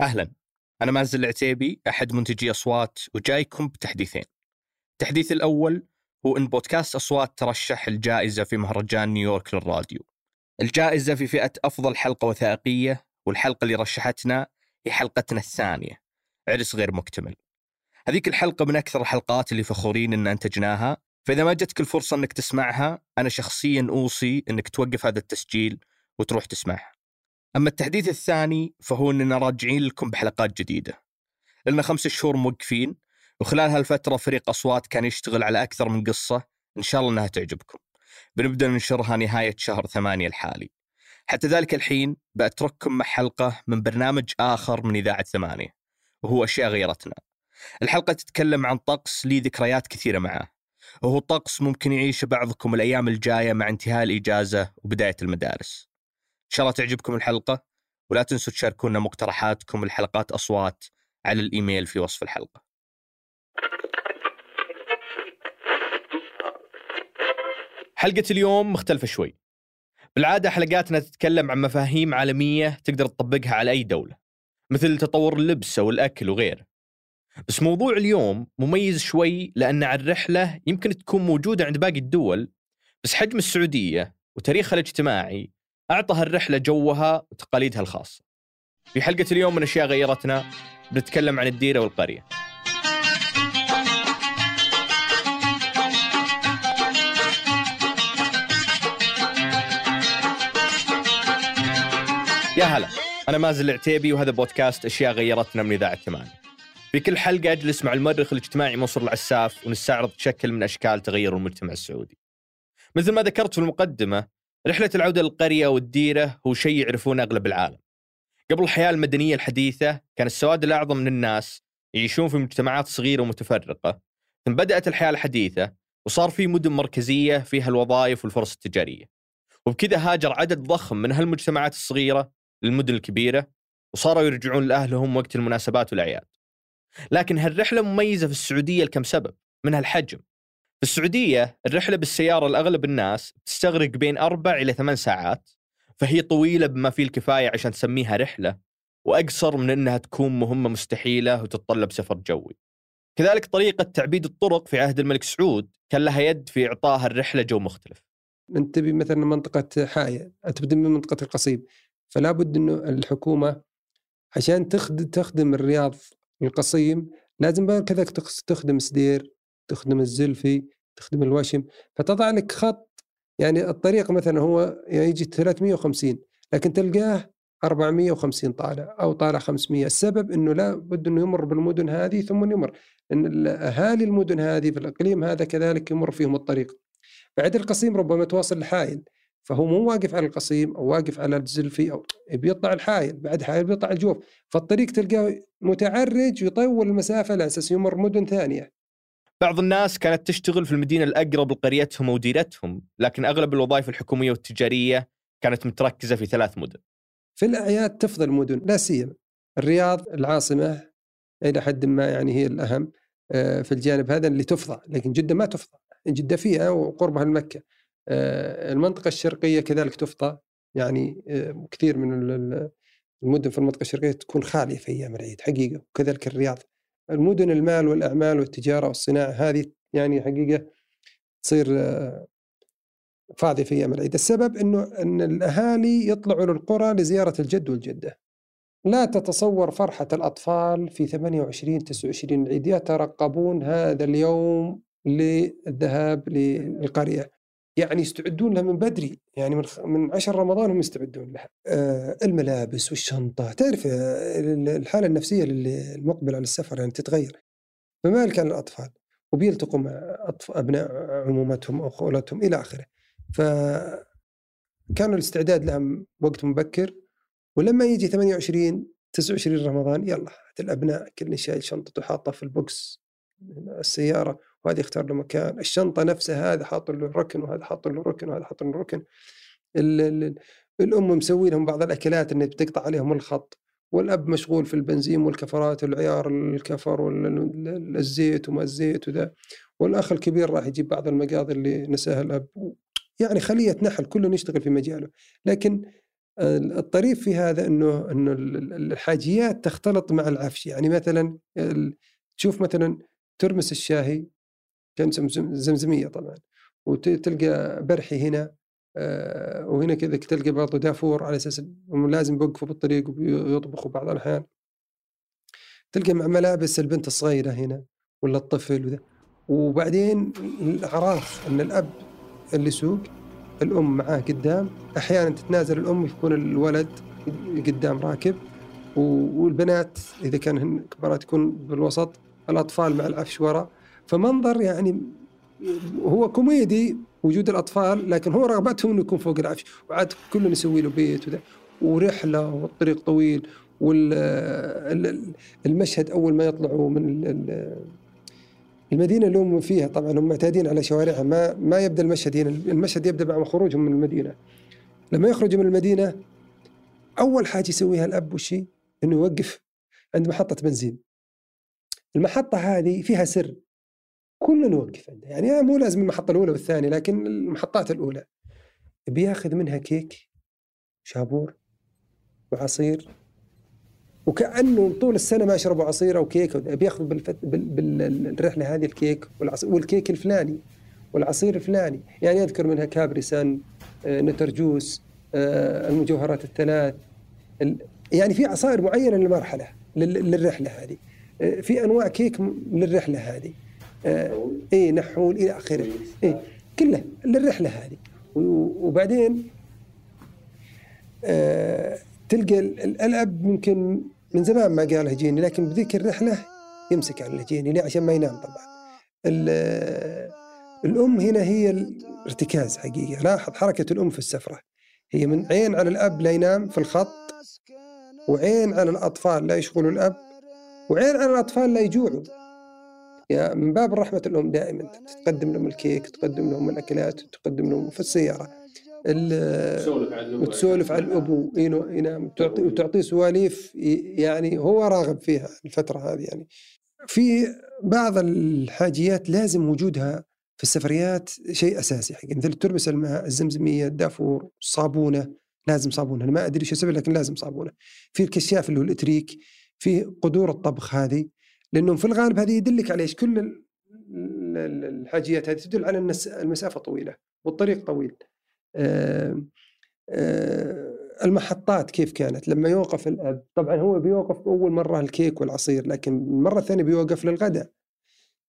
أهلا. أنا مازن العتيبي أحد منتجي أصوات وجايكم بتحديثين. التحديث الأول هو أن بودكاست أصوات ترشح الجائزة في مهرجان نيويورك للراديو. الجائزة في فئة أفضل حلقة وثائقية والحلقة اللي رشحتنا هي حلقتنا الثانية. عرس غير مكتمل. هذيك الحلقة من أكثر الحلقات اللي فخورين أن أنتجناها. فإذا ما جتك الفرصة أنك تسمعها أنا شخصيا أوصي أنك توقف هذا التسجيل وتروح تسمعها. أما التحديث الثاني فهو أننا راجعين لكم بحلقات جديدة. لنا خمس شهور موقفين وخلال هالفترة فريق أصوات كان يشتغل على أكثر من قصة إن شاء الله أنها تعجبكم. بنبدأ ننشرها نهاية شهر ثمانية الحالي. حتى ذلك الحين بأترككم مع حلقة من برنامج آخر من إذاعة ثمانية وهو أشياء غيرتنا. الحلقة تتكلم عن طقس لي ذكريات كثيرة معه وهو طقس ممكن يعيش بعضكم الأيام الجاية مع انتهاء الإجازة وبداية المدارس. إن شاء الله تعجبكم الحلقة ولا تنسوا تشاركونا مقترحاتكم الحلقات أصوات على الإيميل في وصف الحلقة. حلقة اليوم مختلفة شوي. بالعادة حلقاتنا تتكلم عن مفاهيم عالمية تقدر تطبقها على أي دولة مثل تطور اللبس أو الأكل وغيره. بس موضوع اليوم مميز شوي لأن عن الرحلة يمكن تكون موجودة عند باقي الدول بس حجم السعودية وتاريخها الاجتماعي أعطى هالرحلة جوها وتقاليدها الخاصة. في حلقة اليوم من أشياء غيرتنا بنتكلم عن الديرة والقرية. يا هلا أنا مازن العتيبي وهذا بودكاست أشياء غيرتنا من إذاعة ثمانية. في كل حلقة أجلس مع المؤرخ الاجتماعي منصور العساف ونستعرض شكل من أشكال تغير المجتمع السعودي. مثل ما ذكرت في المقدمة رحلة العودة للقرية والديرة هو شيء يعرفونه أغلب العالم. قبل الحياة المدنية الحديثة كان السواد الأعظم من الناس يعيشون في مجتمعات صغيرة ومتفرقة. ثم بدأت الحياة الحديثة وصار في مدن مركزية فيها الوظائف والفرص التجارية. وبكذا هاجر عدد ضخم من هالمجتمعات الصغيرة للمدن الكبيرة وصاروا يرجعون لأهلهم وقت المناسبات والأعياد. لكن هالرحلة مميزة في السعودية لكم سبب منها الحجم في السعودية الرحلة بالسيارة لأغلب الناس تستغرق بين أربع إلى ثمان ساعات فهي طويلة بما فيه الكفاية عشان تسميها رحلة وأقصر من أنها تكون مهمة مستحيلة وتتطلب سفر جوي. كذلك طريقة تعبيد الطرق في عهد الملك سعود كان لها يد في إعطاء الرحلة جو مختلف. انت تبي مثلا منطقة حاية تبدأ من منطقة القصيم فلا بد إنه الحكومة عشان تخدم الرياض القصيم لازم كذلك تخدم سدير تخدم الزلفي تخدم الوشم فتضع لك خط يعني الطريق مثلا هو يعني يجي 350 لكن تلقاه 450 طالع أو طالع 500 السبب إنه لا بد إنه يمر بالمدن هذه ثم يمر ان أهالي المدن هذه في الإقليم هذا كذلك يمر فيهم الطريق. بعد القصيم ربما توصل الحائل فهو مو واقف على القصيم أو واقف على الزلفي أو بيطلع الحائل بعد حائل بيطلع الجوف فالطريق تلقاه متعرج ويطول المسافة على أساس يمر مدن ثانية. بعض الناس كانت تشتغل في المدينة الأقرب لقريتهم أو ديرتهم لكن أغلب الوظائف الحكومية والتجارية كانت متركزة في ثلاث مدن. في الأعياد تفضل مدن لا سيما الرياض العاصمة إلى حد ما يعني هي الأهم آه، في الجانب هذا اللي تفضى لكن جدة ما تفضى. جدة فيها وقربها المكة آه، المنطقة الشرقية كذلك تفضى. يعني آه، كثير من المدن في المنطقة الشرقية تكون خالية في أيام العيد حقيقة. وكذلك الرياض. المدن المال والأعمال والتجارة والصناعة هذه يعني حقيقة تصير آه، فاضية في أيام العيد. السبب أنه أن الأهالي يطلعوا للقرى لزيارة الجد والجدة. لا تتصور فرحة الأطفال في 28 29 العيد. يترقبون هذا اليوم للذهاب للقرية. يعني يستعدون لها من بدري يعني من من 10 رمضان هم يستعدون لها. آه الملابس والشنطة تعرف آه، الحالة النفسية للمقبل على السفر يعني تتغير. فما كان الأطفال؟ وبيلتقوا مع أبناء عمومتهم أو خولتهم إلى آخره. ف كان الاستعداد لهم وقت مبكر. ولما يجي 28 29 رمضان يلا الأبناء كل شايل شنطته حاطه في البوكس السيارة. وهذا يختار له مكان. الشنطة نفسها هذا حاط له ركن وهذا حاط له ركن وهذا حاط له ركن الأم مسوي لهم بعض الأكلات اللي بتقطع عليهم الخط. والأب مشغول في البنزين والكفرات والعيار الكفر والزيت وما الزيت وذا. والأخ الكبير راح يجيب بعض المقاضي اللي نساها الأب. يعني خلية نحل كل يشتغل في مجاله. لكن الطريف في هذا انه إنه الحاجيات تختلط مع العفش. يعني مثلا تشوف مثلا ترمس الشاهي. كان زمزمية طبعا. وتلقى برحي هنا آه، وهنا كذا تلقى برضه دافور على أساس انهم لازم يوقفوا بالطريق ويطبخوا بعض الأحيان. تلقى مع ملابس البنت الصغيرة هنا ولا الطفل وذا. وبعدين الأعراف إن الأب اللي يسوق الأم معاه قدام. أحيانا تتنازل الأم يكون الولد قدام راكب. والبنات إذا كان كبارات تكون بالوسط الأطفال مع العفش ورا. فمنظر يعني هو كوميدي وجود الأطفال لكن هو رغبتهم أنه يكون فوق العفش وعاد كلنا نسوي له بيت وذا ورحلة والطريق طويل والمشهد أول ما يطلعوا من المدينة اللي هم فيها طبعا هم معتادين على شوارعها ما ما يبدأ المشهد هنا المشهد يبدأ مع خروجهم من المدينة. لما يخرجوا من المدينة أول حاجة يسويها الأب وشي إنه يوقف عند محطة بنزين. المحطة هذه فيها سر. كلنا نوقف عندها يعني مو لازم المحطة الأولى والثانية لكن المحطات الأولى. بياخذ منها كيك شابور وعصير وكأنه طول السنة ما يشربوا عصير أو كيك بياخذوا بالفت... بال... بالرحلة هذه الكيك والعصير والكيك الفلاني والعصير الفلاني. يعني أذكر منها كابريسان آه، نترجوس آه، المجوهرات الثلاث. ال... يعني في عصائر معينة للمرحلة لل... للرحلة هذه. آه، في أنواع كيك للرحلة هذه. اي نحول إلى آخره. اي كلها للرحلة هذه. وبعدين تلقى الاب ممكن من زمان ما قال هجيني لكن بذيك الرحلة يمسك على الهجيني ليه؟ عشان ما ينام طبعا. الأم هنا هي الارتكاز حقيقة. لاحظ حركة الأم في السفرة. هي من عين على الأب لا ينام في الخط وعين على الأطفال لا يشغلوا الأب وعين على الأطفال لا يجوعوا. يا من باب رحمة الأم دائما. تقدم لهم الكيك تقدم لهم الأكلات تقدم لهم في السيارة. وتسولف عن الأبو. ينام وتعطيه سواليف يعني هو راغب فيها الفترة هذه يعني. في بعض الحاجيات لازم وجودها في السفريات شيء أساسي. حق مثل تربس الماء الزمزمية الدافور الصابونه لازم صابونة. أنا ما أدري إيش السبب لكن لازم صابونة. في الكشاف اللي هو الإتريك في قدور الطبخ هذه. لأنه في الغالب هذه يدلك على إيش؟ كل الحاجيات هذه تدل على أن المسافة طويلة والطريق طويل. المحطات كيف كانت؟ لما يوقف الأب طبعا هو بيوقف اول مرة الكيك والعصير لكن المرة الثانية بيوقف للغداء.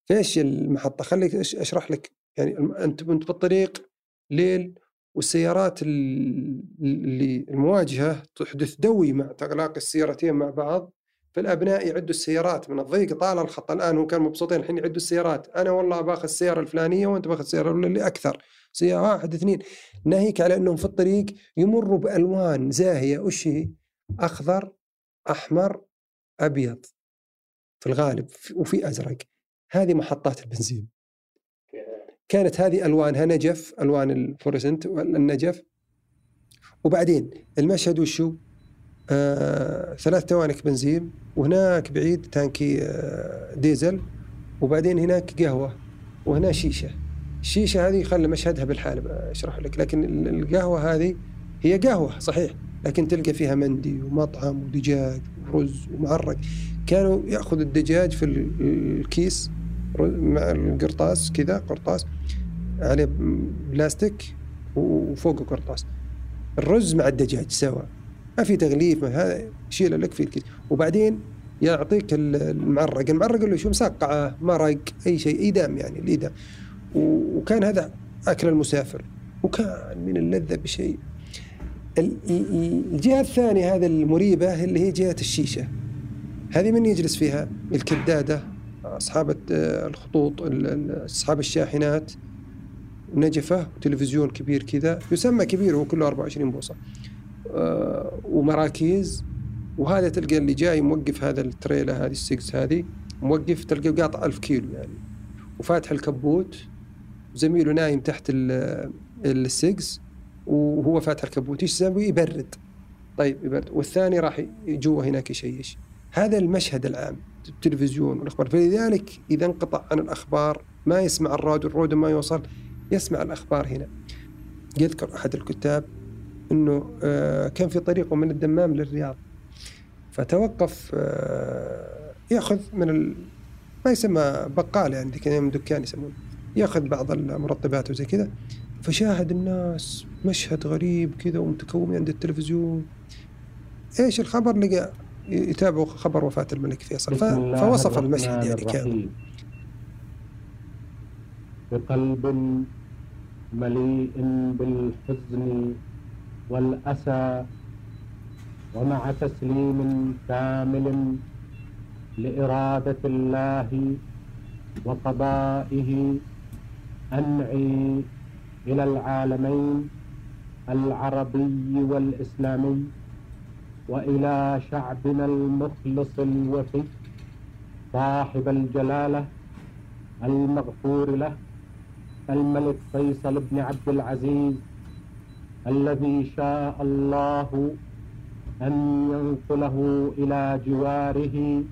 فإيش المحطة؟ خليك أشرح لك. يعني أنت انت بالطريق ليل والسيارات اللي المواجهة تحدث دوي مع تلاقي السيارتين مع بعض. فالأبناء يعدوا السيارات من الضيق طال الخط. الآن كانوا مبسوطين الحين يعدوا السيارات. أنا والله باخذ السيارة الفلانية وأنت باخذ السيارة اللي أكثر. سيارة واحد اثنين. ناهيك على إنهم في الطريق يمروا بألوان زاهية. وش هي؟ أخضر أحمر أبيض. في الغالب وفي أزرق. هذه محطات البنزين. كانت هذه ألوانها نجف ألوان الفلورسنت النجف وبعدين المشهد وشو؟ آه ثلاث توانكي بنزين وهناك بعيد تانكي آه ديزل وبعدين هناك قهوة وهنا شيشة. الشيشة هذه خلي مشهدها بالحال أشرح لك. لكن القهوة هذه هي قهوة صحيح لكن تلقى فيها مندي ومطعم ودجاج ورز ومعرق. كانوا ياخذ الدجاج في الكيس مع القرطاس كذا قرطاس عليه بلاستيك وفوقه قرطاس. الرز مع الدجاج سوا. ما في تغليف ما هذا شيله لك في الكيس وبعدين يعطيك المعرق المعرق اللي شو مسقعة مرق أي شيء ايدام يعني الايدام وكان هذا أكل المسافر. وكان من اللذة بشيء. الجهة الثانية هذا المريبة اللي هي جهة الشيشة. هذه من يجلس فيها؟ الكدادة أصحاب الخطوط أصحاب الشاحنات. نجفة وتلفزيون كبير كذا يسمى كبير هو كله 24 بوصة. آه، ومراكيز وهذا تلقى اللي جاي موقف هذا التريلا هذه السكس هذه موقف تلقى قاطع ألف كيلو يعني. وفاتح الكبوت زميله نايم تحت السكس وهو فاتح الكبوت. إيش يسوي؟ يبرد. طيب يبرد. والثاني راح جوا هناك يشيش هذا المشهد العام التلفزيون والأخبار. فلذلك إذا انقطع عن الأخبار ما يسمع الراديو الراديو ما يوصل يسمع الأخبار هنا. يذكر أحد الكتاب إنه آه، كان في طريقه من الدمام للرياض. فتوقف آه، يأخذ من ال... ما يسمى بقال يعني ذيك من دكان يسمونه. يأخذ بعض المرطبات وزي كذا. فشاهد الناس مشهد غريب كذا ومتكومين عند التلفزيون. إيش الخبر؟ لقى يتابعوا خبر وفاة الملك فيصل. فوصف المشهد يعني كامل بقلب مليء بالحزن والأسى ومع تسليم كامل لإرادة الله وقضائه أنعي إلى العالمين العربي والإسلامي وإلى شعبنا المخلص الوفي صاحب الجلالة المغفور له الملك فيصل بن عبد العزيز. الذي شاء الله أن ينقله إلى جواره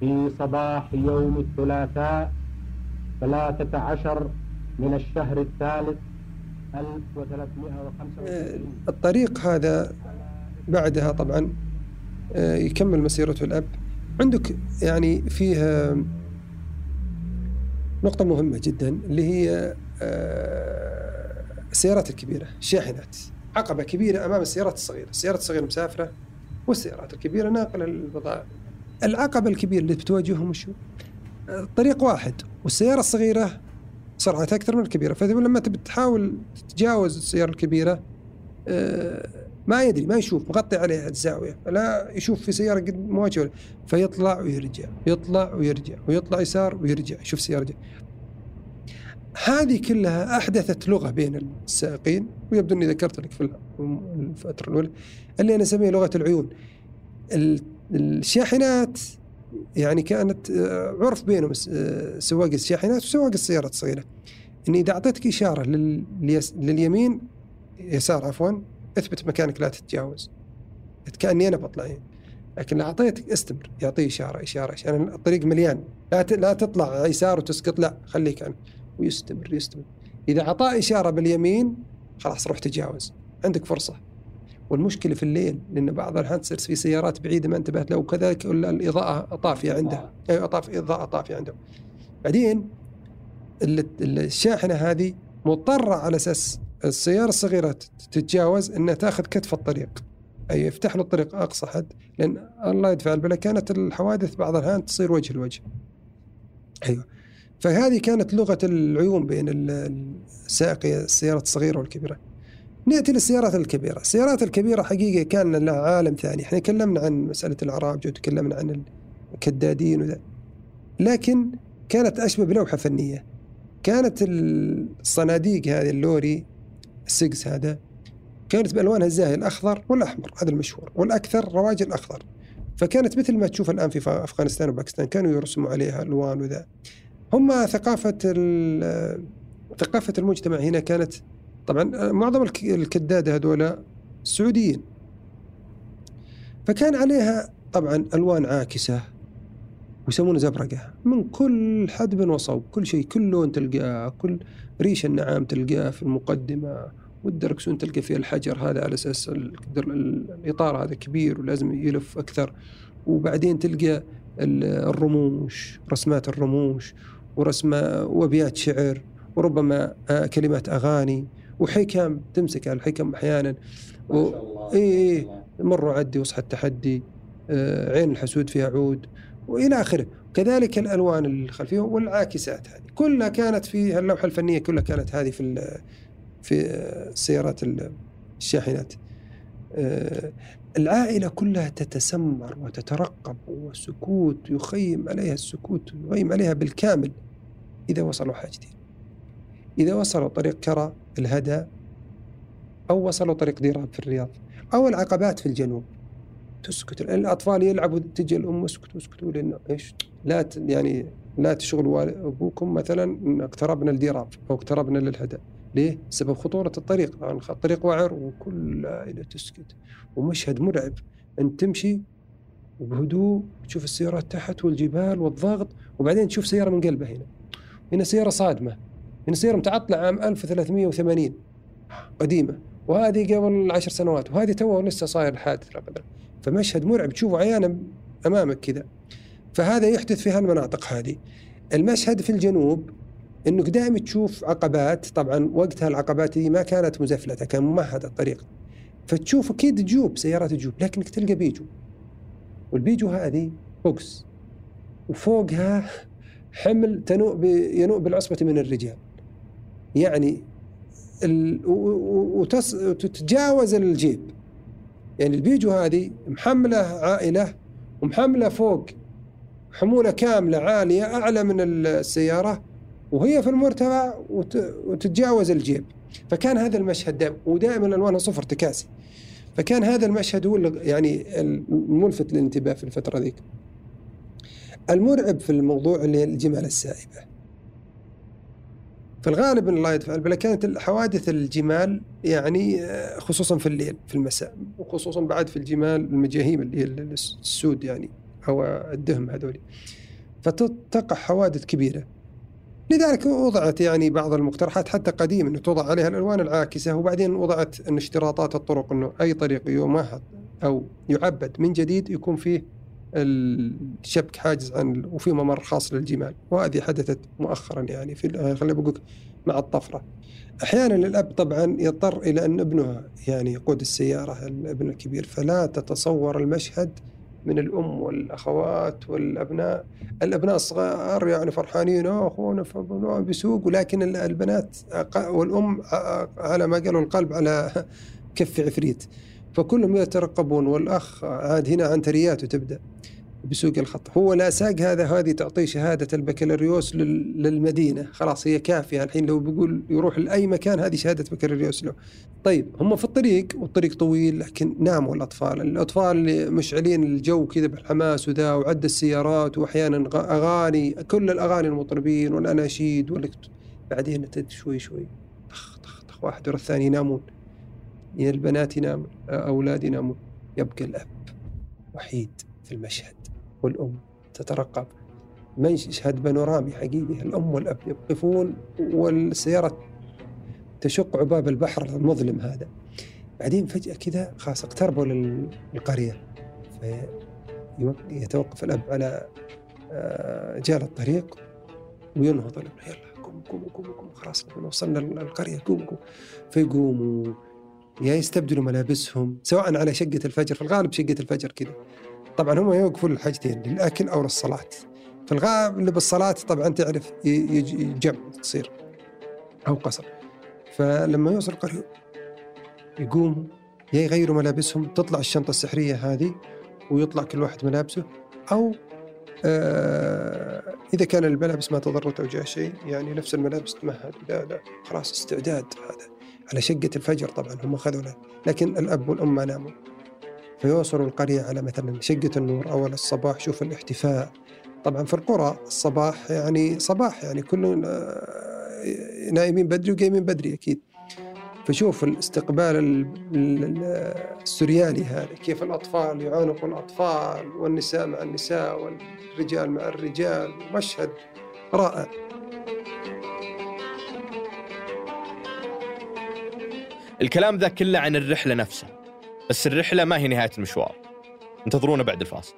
في صباح يوم الثلاثاء ثلاثة عشر من الشهر الثالث 1395 الطريق هذا بعدها طبعا آه، يكمل مسيرته الأب. عندك يعني فيها نقطة مهمة جدا اللي هي آه، السيارات الكبيرة الشاحنات عقبة كبيرة أمام السيارات الصغيرة. السيارات الصغيرة مسافرة والسيارات الكبيرة ناقلة للبضائع العقبة الكبيرة اللي بتواجههم وشو الطريق واحد والسيارة الصغيرة سرعتها أكثر من الكبيرة. فلما تبي تحاول تتجاوز السيارة الكبيرة آه، ما يدري ما يشوف مغطي عليها الزاوية لا يشوف في سيارة قد مواجهة. فيطلع ويرجع يطلع ويرجع ويطلع يسار ويرجع يشوف سيارة جاي. هذه كلها أحدثت لغة بين السائقين ويبدو أني ذكرت لك في الفترة الأولى اللي أنا أسميها لغة العيون. الشاحنات يعني كانت آه، عرف بينهم آه، سواق الشاحنات وسواق السيارات الصغيرة. أني إذا أعطيتك إشارة لليمين يسار عفوا أثبت مكانك لا تتجاوز. كأني أنا بطلع يعني. لكن لو أعطيتك استمر يعطيه إشارة إشارة عشان الطريق مليان. لا لا تطلع يسار وتسقط لا خليك عنه ويستمر يستمر. إذا أعطاه إشارة باليمين خلاص روح تجاوز. عندك فرصة. والمشكلة في الليل لأن بعض الأحيان تصير في سيارات بعيدة ما انتبهت له وكذلك الإضاءة طافيه عنده أيوه طافيه إضاءة طافيه عنده بعدين الشاحنة هذه مضطرة على أساس السيارة الصغيرة تتجاوز إنها تأخذ كتف الطريق. أي يفتح له الطريق أقصى حد لأن الله يدفع البلاء كانت الحوادث بعض الأحيان تصير وجه لوجه. أيوه. فهذه كانت لغة العيون بين السائقية السيارات الصغيرة والكبيرة. نأتي للسيارات الكبيرة، السيارات الكبيرة حقيقة كان لها عالم ثاني، إحنا تكلمنا عن مسألة العرابجة وتكلمنا عن الكدادين وذا. لكن كانت أشبه بلوحة فنية. كانت الصناديق هذه اللوري السكس هذا كانت بألوانها الزاهية الأخضر والأحمر هذا المشهور والأكثر رواج الأخضر فكانت مثل ما تشوف الآن في أفغانستان وباكستان كانوا يرسموا عليها ألوان وذا هم ثقافة ثقافة المجتمع هنا كانت طبعا معظم الكدادة هذولا سعوديين. فكان عليها طبعا ألوان عاكسة ويسمونه زبرقة من كل حدب وصوب كل شيء كل لون تلقاه كل ريش النعام تلقاه في المقدمة والدركسون تلقى فيه الحجر هذا على أساس الإطار هذا كبير ولازم يلف أكثر. وبعدين تلقى الرموش رسمات الرموش ورسمة وأبيات شعر وربما آه، كلمات أغاني وحكم تمسك على الحكم أحيانا. و... إيه إيه مروا عدي وصحى التحدي آه، عين الحسود فيها عود وإلى آخره. كذلك الألوان الخلفيه والعاكسات هذه. كلها كانت في اللوحه الفنية كلها كانت هذه في في سيارات الشاحنات. آه، العائلة كلها تتسمر وتترقب والسكوت يخيم عليها السكوت يخيم عليها بالكامل إذا وصلوا حاجتين. إذا وصلوا طريق كرى الهدى أو وصلوا طريق ديراب في الرياض أو العقبات في الجنوب. تسكت الأطفال يلعبوا تجي الأم اسكتوا اسكتوا لأنه إيش؟ لا يعني لا تشغلوا أبوكم مثلا اقتربنا الديراب أو اقتربنا للهدى. ليه؟ بسبب خطورة الطريق الطريق وعر وكل عائلة تسكت. ومشهد مرعب. أنت تمشي وبهدوء تشوف السيارات تحت والجبال والضغط وبعدين تشوف سيارة من قلبها هنا. هنا سيارة صادمة. هنا سيارة متعطلة عام 1380 قديمة. وهذه قبل عشر سنوات. وهذه توه لسه صاير الحادث ابدا فمشهد مرعب. تشوفه عيانا أمامك كذا. فهذا يحدث في هالمناطق هذه. المشهد في الجنوب إنك دائما تشوف عقبات طبعا وقتها العقبات دي ما كانت مزفلتة كان ممهد الطريق. فتشوف أكيد تجوب سيارات تجوب لكنك تلقى بيجو. والبيجو هذه بوكس وفوقها حمل تنوء ينوء بالعصبة من الرجال. يعني وتتجاوز الجيب. يعني البيجو هذه محملة عائلة ومحملة فوق. حمولة كاملة عالية أعلى من السيارة. وهي في المرتفع وتتجاوز الجيب. فكان هذا المشهد دائما ودائما الوانها صفر تكاسي فكان هذا المشهد هو يعني الملفت للانتباه في الفترة ذيك. المرعب في الموضوع اللي الجمال السائبة. في الغالب الله يدفع البلا كانت حوادث الجمال يعني آه، خصوصا في الليل في المساء. وخصوصا بعد في الجمال المجاهيم اللي هي السود يعني أو الدهم هذول فتقع حوادث كبيرة. لذلك وضعت يعني بعض المقترحات حتى قديم إنه توضع عليها الألوان العاكسة وبعدين وضعت إن اشتراطات الطرق إنه أي طريق يمهد أو يعبد من جديد يكون فيه الشبك حاجز عن وفي ممر خاص للجمال. وهذه حدثت مؤخرا يعني في خليني بقول مع الطفرة. أحيانا الأب طبعا يضطر إلى أن ابنه يعني يقود السيارة الابن الكبير فلا تتصور المشهد من الأم والأخوات والأبناء. الأبناء الصغار يعني فرحانين أخونا بيسوق ولكن البنات والأم على ما قالوا القلب على كف عفريت. فكلهم يترقبون والأخ عاد هنا عنترياته تبدأ. بسوق الخط. هو لا ساق هذا هذه تعطيه شهادة البكالوريوس للمدينة. خلاص هي كافية الحين. لو بيقول يروح لأي مكان هذه شهادة بكالوريوس له. طيب هم في الطريق والطريق طويل لكن ناموا الأطفال. الأطفال مشعلين الجو كذا بالحماس وذا وعد السيارات وأحيانا أغاني. كل الأغاني المطربين والأناشيد بعدين شوي شوي. طخ طخ طخ. واحد ورا الثاني ينامون. البنات ينامون أولاد ينامون. يبقى الأب وحيد في المشهد. والأم تترقب. مشهد بانورامي حقيقي. الأم والأب يقفون والسيارة تشق عباب البحر المظلم هذا. بعدين فجأة كذا خلاص اقتربوا للقرية. فيتوقف الأب على آه، جال الطريق وينهض الابن يلا قوموا قوموا قوموا قوموا. خلاص وصلنا القرية. قوموا قوموا. فيقوموا. يا يستبدلوا ملابسهم سواء على شقة الفجر في الغالب شقة الفجر كذا. طبعا هم يوقفون الحاجتين للأكل أو للصلاة. في الغالب بالصلاة طبعا تعرف جمع تصير أو قصر. فلما يوصل القرية يقوموا يا يغيروا ملابسهم تطلع الشنطة السحرية هذه ويطلع كل واحد ملابسه أو آه إذا كان الملابس ما تضرت أو جاء شيء يعني نفس الملابس تمهد لا لا خلاص استعداد هذا. على شقة الفجر طبعا هم أخذوا لكن الأب والأم ما ناموا. فيوصلوا القرية على مثلا شقة النور أول الصباح. شوف الاحتفاء. طبعا في القرى الصباح يعني صباح يعني كل آه، نايمين بدري وقايمين بدري أكيد. فشوف الاستقبال السريالي هذا كيف الأطفال يعانقوا الأطفال والنساء مع النساء والرجال مع الرجال مشهد رائع. الكلام ذا كله عن الرحلة نفسها. بس الرحلة ما هي نهاية المشوار. انتظرونا بعد الفاصل.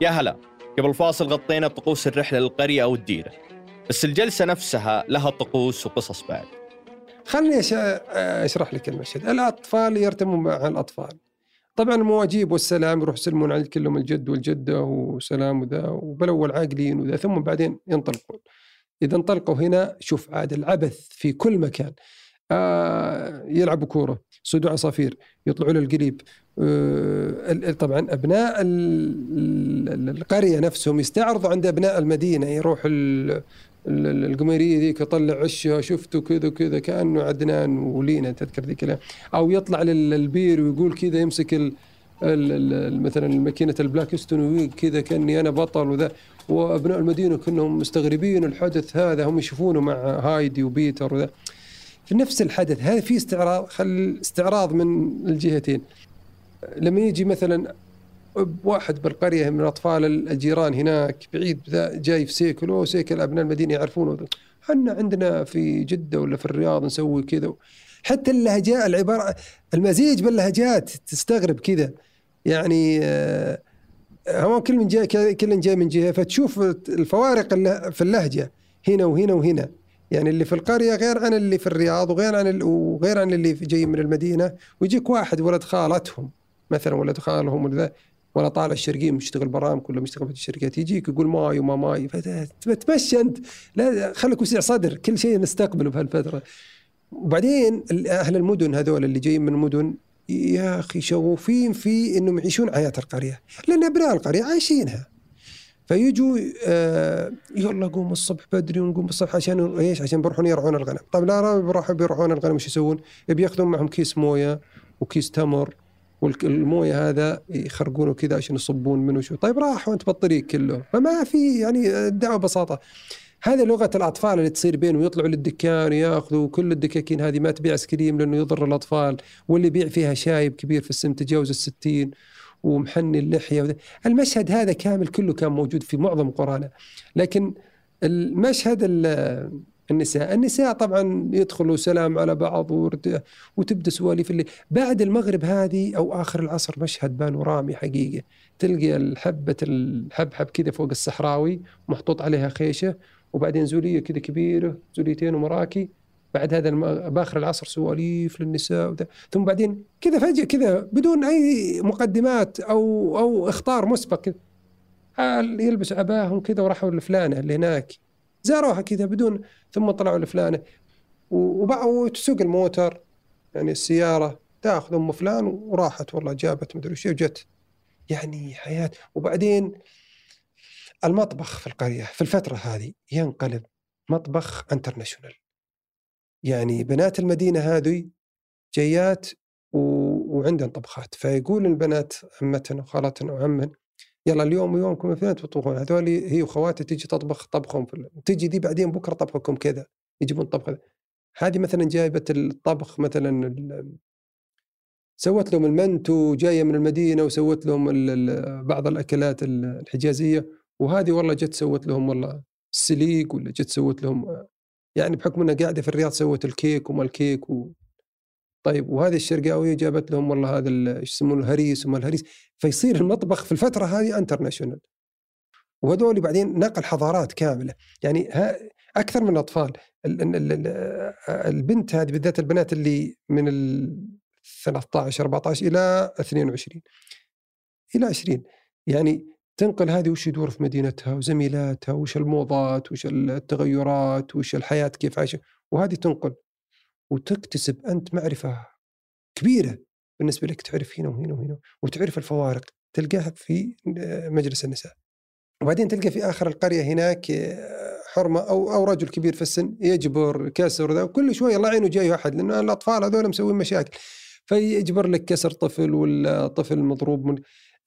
يا هلا. قبل الفاصل غطينا طقوس الرحلة للقرية أو الديرة بس الجلسة نفسها لها طقوس وقصص بعد. خلني أشرح لك المشهد. الأطفال يرتمون مع الأطفال. طبعا المواجيب والسلام يروح يسلمون على كلهم الجد والجدة وسلام وذا وبالأول عاقلين وذا ثم بعدين ينطلقون. إذا انطلقوا هنا شوف عاد العبث في كل مكان. آه يلعبوا كورة صيدوا عصافير يطلعوا للقريب. آه طبعا أبناء القرية نفسهم يستعرضوا عند أبناء المدينة يروح القميرية ذيك يطلع عشها شفته كذا كذا كأنه عدنان ولينا تذكر ذيك أو يطلع للبير ويقول كذا يمسك ال مثلا ماكينة ال Blackstone كذا كأني أنا بطل وذا. وأبناء المدينة كلهم مستغربين الحدث هذا هم يشوفونه مع هايدي وبيتر وذا. في نفس الحدث هذا في استعراض خل استعراض من الجهتين. لما يجي مثلا واحد بالقرية من أطفال الجيران هناك بعيد جاي في سيكل أو سيكل أبناء المدينة يعرفونه. إحنا عندنا في جدة ولا في الرياض نسوي كذا. حتى اللهجات العبارة المزيج باللهجات تستغرب كذا. يعني آه، هو كل من جاي كل جاي من جهة فتشوف الفوارق في اللهجة هنا وهنا وهنا. يعني اللي في القرية غير عن اللي في الرياض وغير عن وغير عن اللي جاي من المدينة ويجيك واحد ولد خالتهم مثلا ولد خالهم ولا ولا طالع الشرقية مشتغل برامج ولا مشتغل في الشركات يجيك يقول ماي وما ماي فتمشي أنت لا خليك وسع صدر كل شيء نستقبله بهالفتره وبعدين أهل المدن هذول اللي جايين من المدن يا أخي شغوفين في إنهم يعيشون حياة القرية لأن أبناء القرية عايشينها فيجوا آه يلا قوم الصبح بدري ونقوم الصبح عشان إيش؟ عشان بيروحون يرعون الغنم، طيب لا بيروحوا بيرعون الغنم إيش يسوون؟ بياخذون معهم كيس موية وكيس تمر والمويه هذا يخرقونه كذا عشان يصبون منه شو. طيب راحوا أنت بالطريق كله. فما في يعني الدعوه ببساطه هذه لغة الأطفال اللي تصير بينهم يطلعوا للدكان ويأخذوا كل الدكاكين هذه ما تبيع ايس كريم لأنه يضر الأطفال واللي يبيع فيها شايب كبير في السن تجاوز الستين ومحني اللحية المشهد هذا كامل كله كان موجود في معظم قرانا لكن المشهد النساء. النساء طبعا يدخلوا سلام على بعض وتبدأ سواليف اللي بعد المغرب هذه أو آخر العصر مشهد بانورامي حقيقة. تلقى الحبه الحبحب كذا فوق الصحراوي محطوط عليها خيشة وبعدين زولية كذا كبيرة زوليتين ومراكي. بعد هذا بآخر العصر سواليف للنساء وده. ثم بعدين كذا فجأة كذا بدون أي مقدمات أو أو إخطار مسبق. كذا يلبس عباهم كذا وراحوا لفلانة اللي هناك. زاروها كذا بدون ثم طلعوا لفلانة. وتسوق الموتر يعني السيارة تاخذ أم فلان وراحت والله جابت مدري وش وجت. يعني حياة. وبعدين المطبخ في القرية في الفترة هذه ينقلب مطبخ انترناشونال يعني بنات المدينة هذه جيات و... وعندهم طبخات. فيقول البنات عمتنا وخالتنا وعمن يلا اليوم يومكم اثنين تطبخون هذول هي وخواتي تجي تطبخ طبخهم تجي دي بعدين بكرة طبخكم كذا يجيبون طبخ. هذه مثلا جايبة الطبخ مثلا سوت لهم المنتو جاية من المدينة وسوت لهم بعض الأكلات الحجازية. وهذه والله جت سوت لهم والله السليق ولا جت سوت لهم يعني بحكم إنها قاعدة في الرياض سوت الكيك وما الكيك و... طيب وهذه الشرقاويه جابت لهم والله هذا إيش يسمونه الهريس وما الهريس فيصير المطبخ في الفترة هذه international وهذول بعدين نقل حضارات كاملة. يعني ها أكثر من الأطفال. البنت هذه بالذات البنات اللي من ال 13 14 إلى 22 إلى 20 يعني تنقل هذه وش يدور في مدينتها وزميلاتها وش الموضات وش التغيرات وش الحياة كيف عايشة. وهذه تنقل. وتكتسب أنت معرفة كبيرة بالنسبة لك تعرف هنا وهنا وهنا وتعرف الفوارق تلقاها في مجلس النساء. وبعدين تلقى في آخر القرية هناك حرمة أو أو رجل كبير في السن يجبر كسر ذا وكل شوية الله يعينه جاي واحد لأن الأطفال هذول مسوين مشاكل. فيجبر لك كسر طفل ولا طفل مضروب من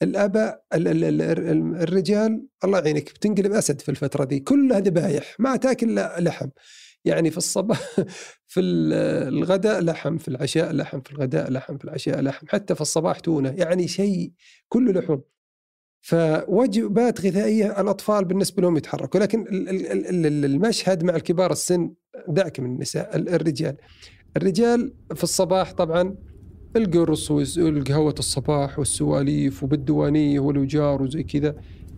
الآباء الرجال الله يعينك بتنقلب أسد في الفترة دي. كلها ذبايح ما تاكل لحم. يعني في الصباح في الغداء لحم في العشاء لحم في الغداء لحم في العشاء لحم حتى في الصباح تونة يعني شيء كله لحوم. فوجبات غذائية الأطفال بالنسبة لهم يتحركوا. لكن المشهد مع الكبار السن دعك من النساء الرجال. الرجال في الصباح طبعا القرص والقهوة الصباح والسواليف وبالديوانية والوجار وزي كذا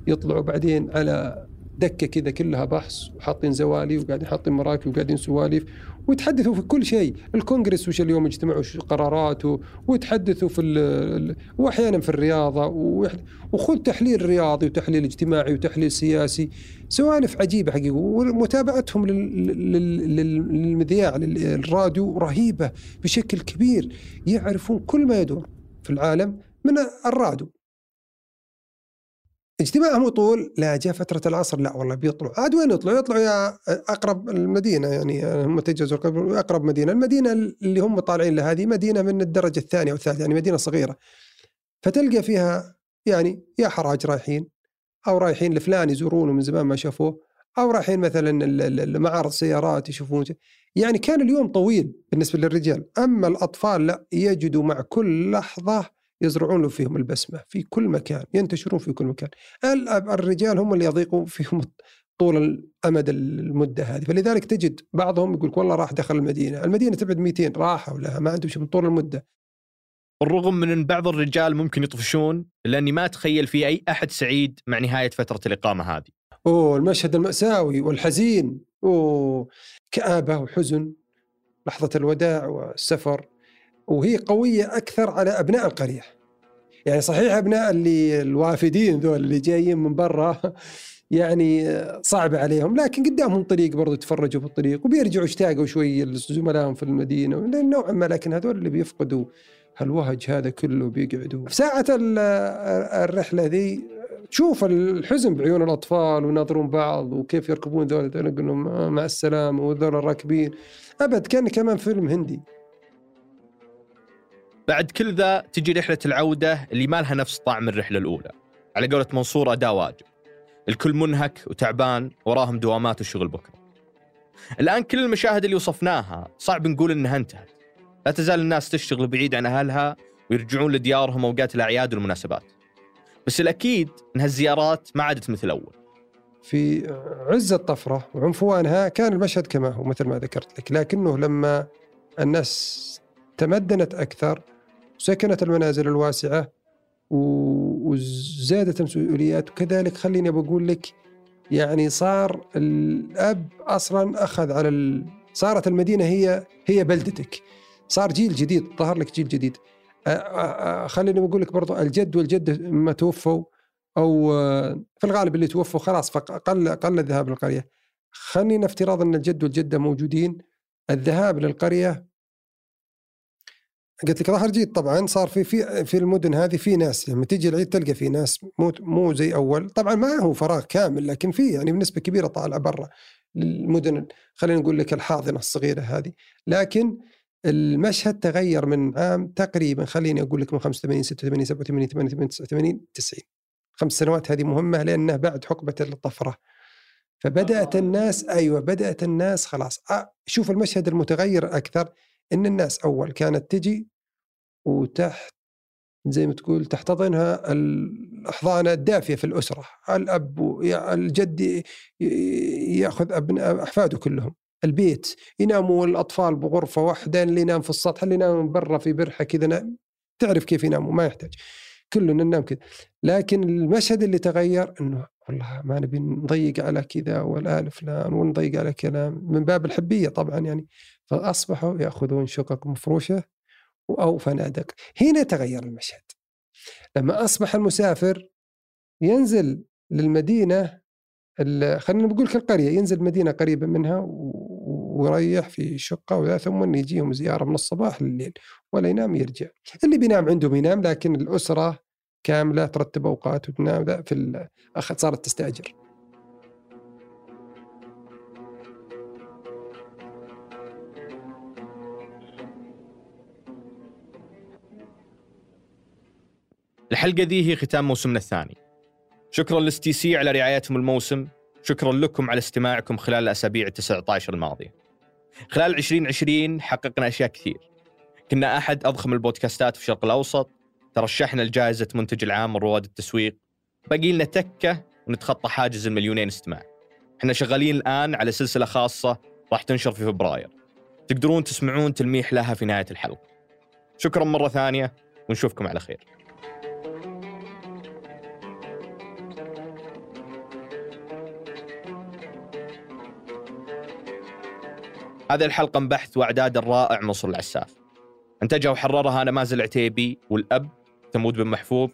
يطلعوا بعدين على دكة كذا كلها بحث وحاطين زوالي وقاعدين حاطين مراكب وقاعدين سواليف ويتحدثوا في كل شيء. الكونغرس وش اليوم اجتمعوا وش قراراته ويتحدثوا في ال وأحيانا في الرياضة وخذ تحليل رياضي وتحليل اجتماعي وتحليل سياسي. سوالف عجيبة حقيقة ومتابعتهم للمذياع للراديو رهيبة بشكل كبير. يعرفون كل ما يدور في العالم من الراديو. اجتماعهم يطول لا جاء فترة العصر لا والله بيطلعوا عاد وين يطلعوا؟ يطلعوا يا أقرب المدينة يعني هم تجهزوا أقرب مدينة، المدينة اللي هم طالعين لها هذه مدينة من الدرجة الثانية أو الثالثة يعني مدينة صغيرة. فتلقى فيها يعني يا حراج رايحين أو رايحين لفلان يزورونه من زمان ما شافوه أو رايحين مثلا معارض سيارات يشوفون يعني كان اليوم طويل بالنسبة للرجال، أما الأطفال لا يجدوا مع كل لحظة يزرعون فيهم البسمة في كل مكان ينتشرون في كل مكان. الرجال هم اللي يضيقوا فيهم طول الأمد المدة هذه. فلذلك تجد بعضهم يقول والله راح دخل المدينة المدينة تبعد 200 راحوا لها ما عندهم شيء من طول المدة. بالرغم من إن بعض الرجال ممكن يطفشون الا اني ما أتخيل في أي أحد سعيد مع نهاية فترة الإقامة هذه. أوه المشهد المأساوي والحزين. أوه كآبة وحزن لحظة الوداع والسفر. وهي قوية أكثر على أبناء القرية. يعني صحيح أبناء اللي الوافدين ذول اللي جايين من برا يعني صعبة عليهم لكن قدامهم طريق برضو يتفرجوا في الطريق وبيرجعوا اشتاقوا شوي لزملائهم في المدينة. نوعا ما لكن هذول اللي بيفقدوا هالوهج هذا كله بيقعدوا. في ساعة الرحلة ذي تشوف الحزن بعيون الأطفال وناظرون بعض وكيف يركبون ذول يقول لهم مع السلامة وذول الراكبين. أبد كان كمان فيلم هندي. بعد كل ذا تجي رحلة العودة اللي ما لها نفس طعم الرحلة الأولى. على قولة منصور أداء واجب. الكل منهك وتعبان وراهم دوامات وشغل بكرة. الآن كل المشاهد اللي وصفناها صعب نقول إنها انتهت. لا تزال الناس تشتغل بعيد عن أهلها ويرجعون لديارهم أوقات الأعياد والمناسبات. بس الأكيد أن هالزيارات ما عادت مثل أول. في عز الطفرة وعنفوانها كان المشهد كما هو مثل ما ذكرت لك لكنه لما الناس تمدنت أكثر وسكنت المنازل الواسعة وزادت المسؤوليات. وكذلك خليني بقول لك يعني صار الأب أصلا أخذ على ال... صارت المدينة هي هي بلدتك. صار جيل جديد ظهر لك جيل جديد. خليني بقول لك برضو الجد والجدة ما توفوا أو في الغالب اللي توفوا خلاص فقل قل الذهاب للقرية. خلينا افتراض أن الجد والجدة موجودين. الذهاب للقرية قلت لك ظهر جيد طبعا صار في في في المدن هذه في ناس لما تيجي العيد تلقى في ناس مو مو زي أول. طبعا ما هو فراغ كامل لكن في يعني بنسبة كبيرة طالعه برا المدن خلينا نقول لك الحاضنة الصغيرة هذه. لكن المشهد تغير من عام تقريبا خليني أقول لك من 85 86 87 88 89 90 خمس سنوات هذه مهمة لأنه بعد حقبة الطفرة. فبدأت الناس أيوه بدأت الناس خلاص. شوف المشهد المتغير أكثر. إن الناس أول كانت تجي وتحت زي ما تقول تحتضنها الاحضان الدافية في الأسرة، الأب الجد يأخذ ابناء أحفاده كلهم، البيت يناموا الأطفال بغرفة واحدة اللي ينام في السطح اللي ينام برا في برحة كذا تعرف كيف يناموا ما يحتاج كلنا ننام كذا. لكن المشهد اللي تغير إنه والله ما نبي نضيق على كذا والآل فلان ونضيق على كلام من باب الحبية طبعا يعني. فأصبحوا يأخذون شقق مفروشة أو فنادق. هنا تغير المشهد. لما أصبح المسافر ينزل للمدينة خلينا نقول كالقرية ينزل مدينة قريبة منها ويريح في شقة وذا ثم يجيهم زيارة من الصباح لليل ولا ينام يرجع. اللي بينام عندهم ينام لكن الأسرة كاملة ترتب أوقات وتنام في صارت تستأجر. الحلقة ذي هي ختام موسمنا الثاني. شكرا لستي سي على رعايتهم الموسم. شكرا لكم على استماعكم خلال الأسابيع ال 19 الماضية. خلال 2020 حققنا أشياء كثير. كنا أحد أضخم البودكاستات في الشرق الأوسط. ترشحنا لجائزة منتج العام من رواد التسويق. باقي لنا تكة ونتخطى حاجز المليونين استماع. إحنا شغالين الآن على سلسلة خاصة راح تنشر في فبراير. تقدرون تسمعون تلميح لها في نهاية الحلقة. شكرا مرة ثانية ونشوفكم على خير. هذه الحلقة من بحث وإعداد الرائع منصور العساف. انتجها وحررها أنا مازل عتيبي والأب ثمود بن محفوظ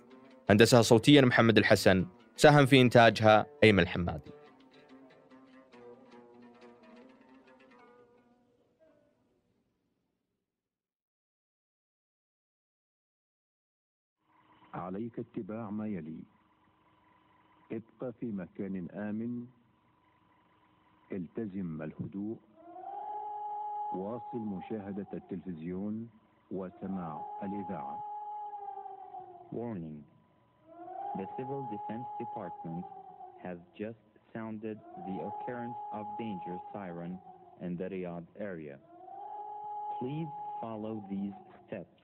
هندسها صوتيا محمد الحسن ساهم في إنتاجها أيمن الحمادي. عليك اتباع ما يلي. ابقى في مكان آمن التزم الهدوء. واصل مشاهدة التلفزيون وسماع الإذاعة. Warning. The Civil Defense Department has just sounded the occurrence of danger siren in the Riyadh area. Please follow these steps.